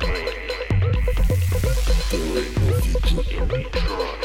There ain't no future in Detroit.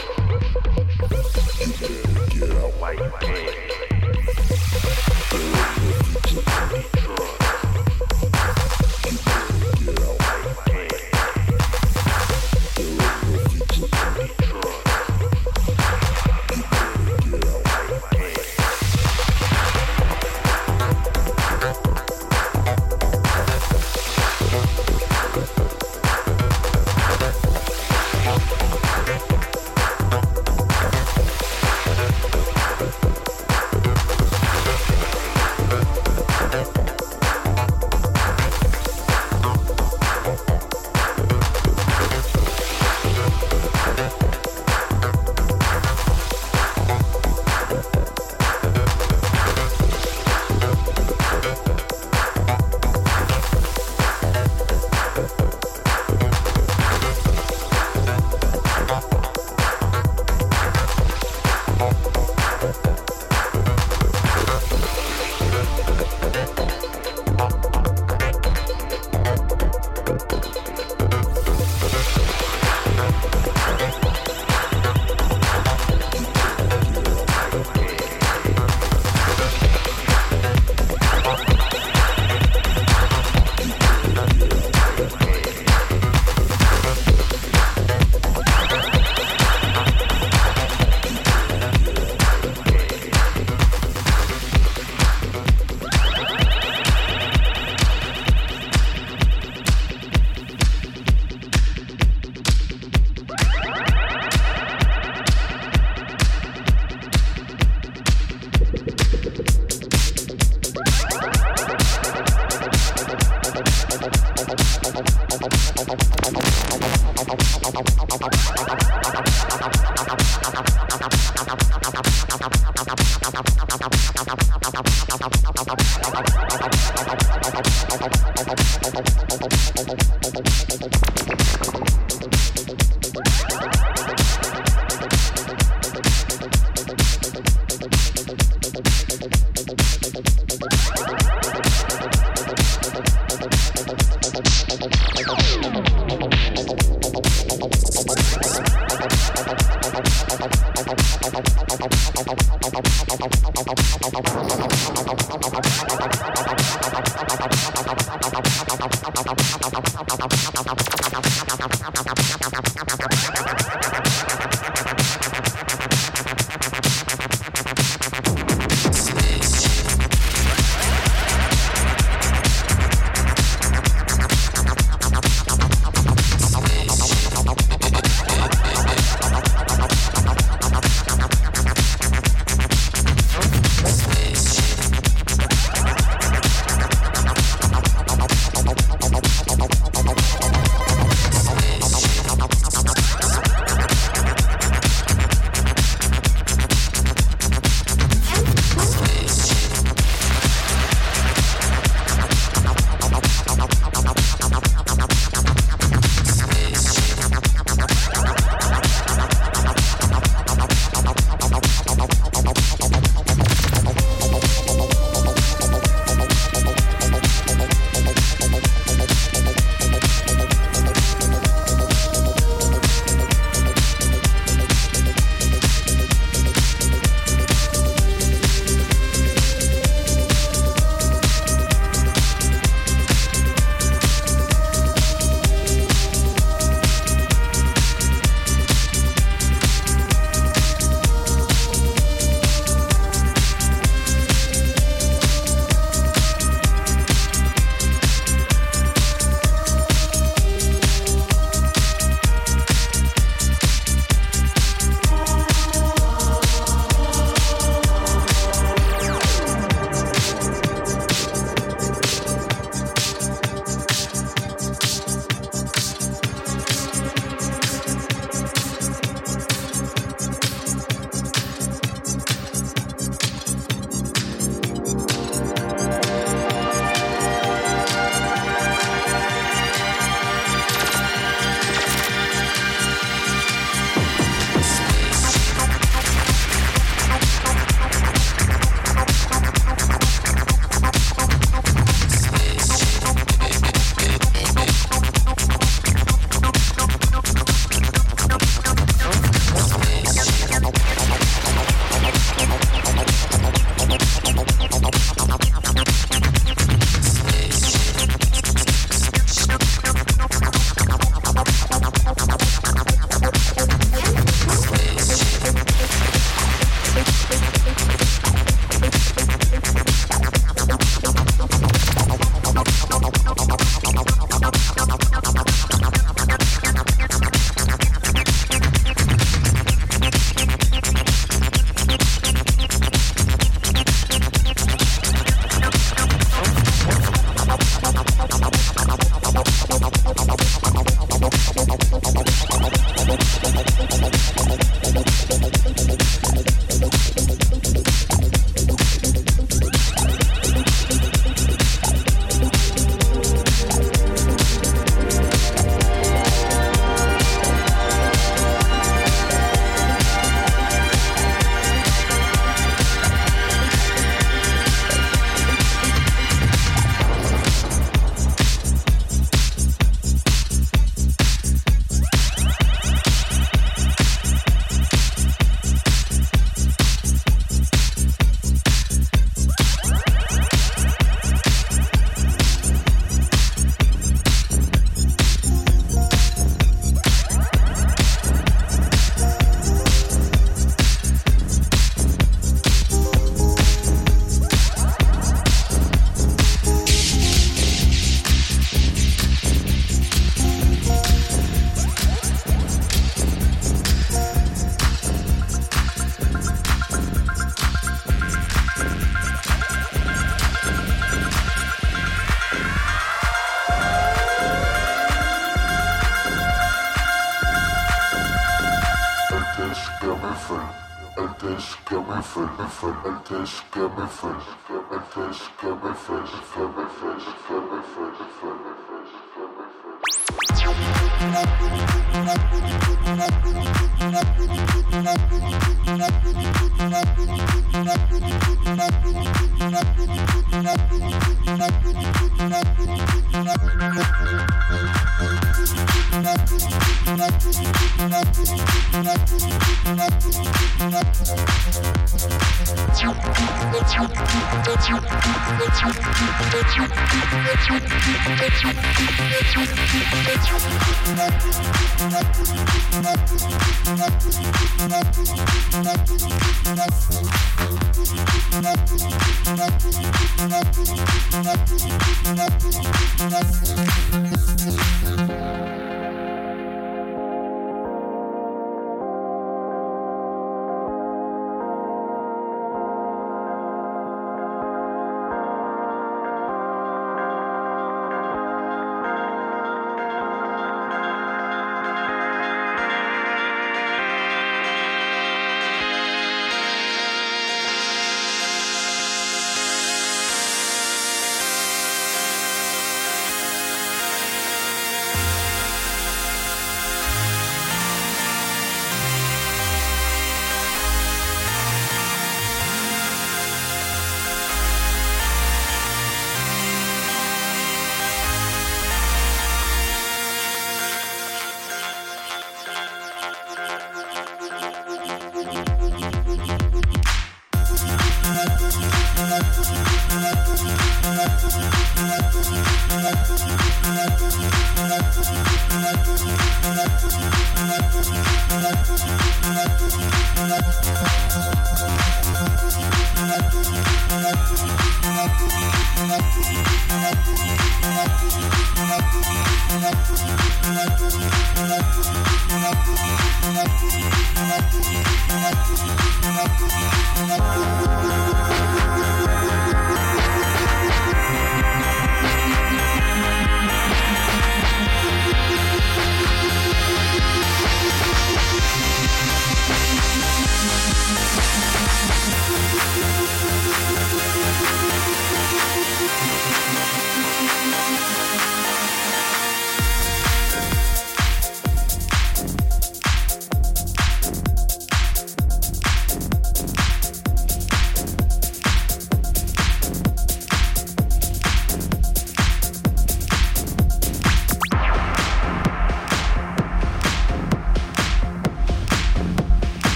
Thank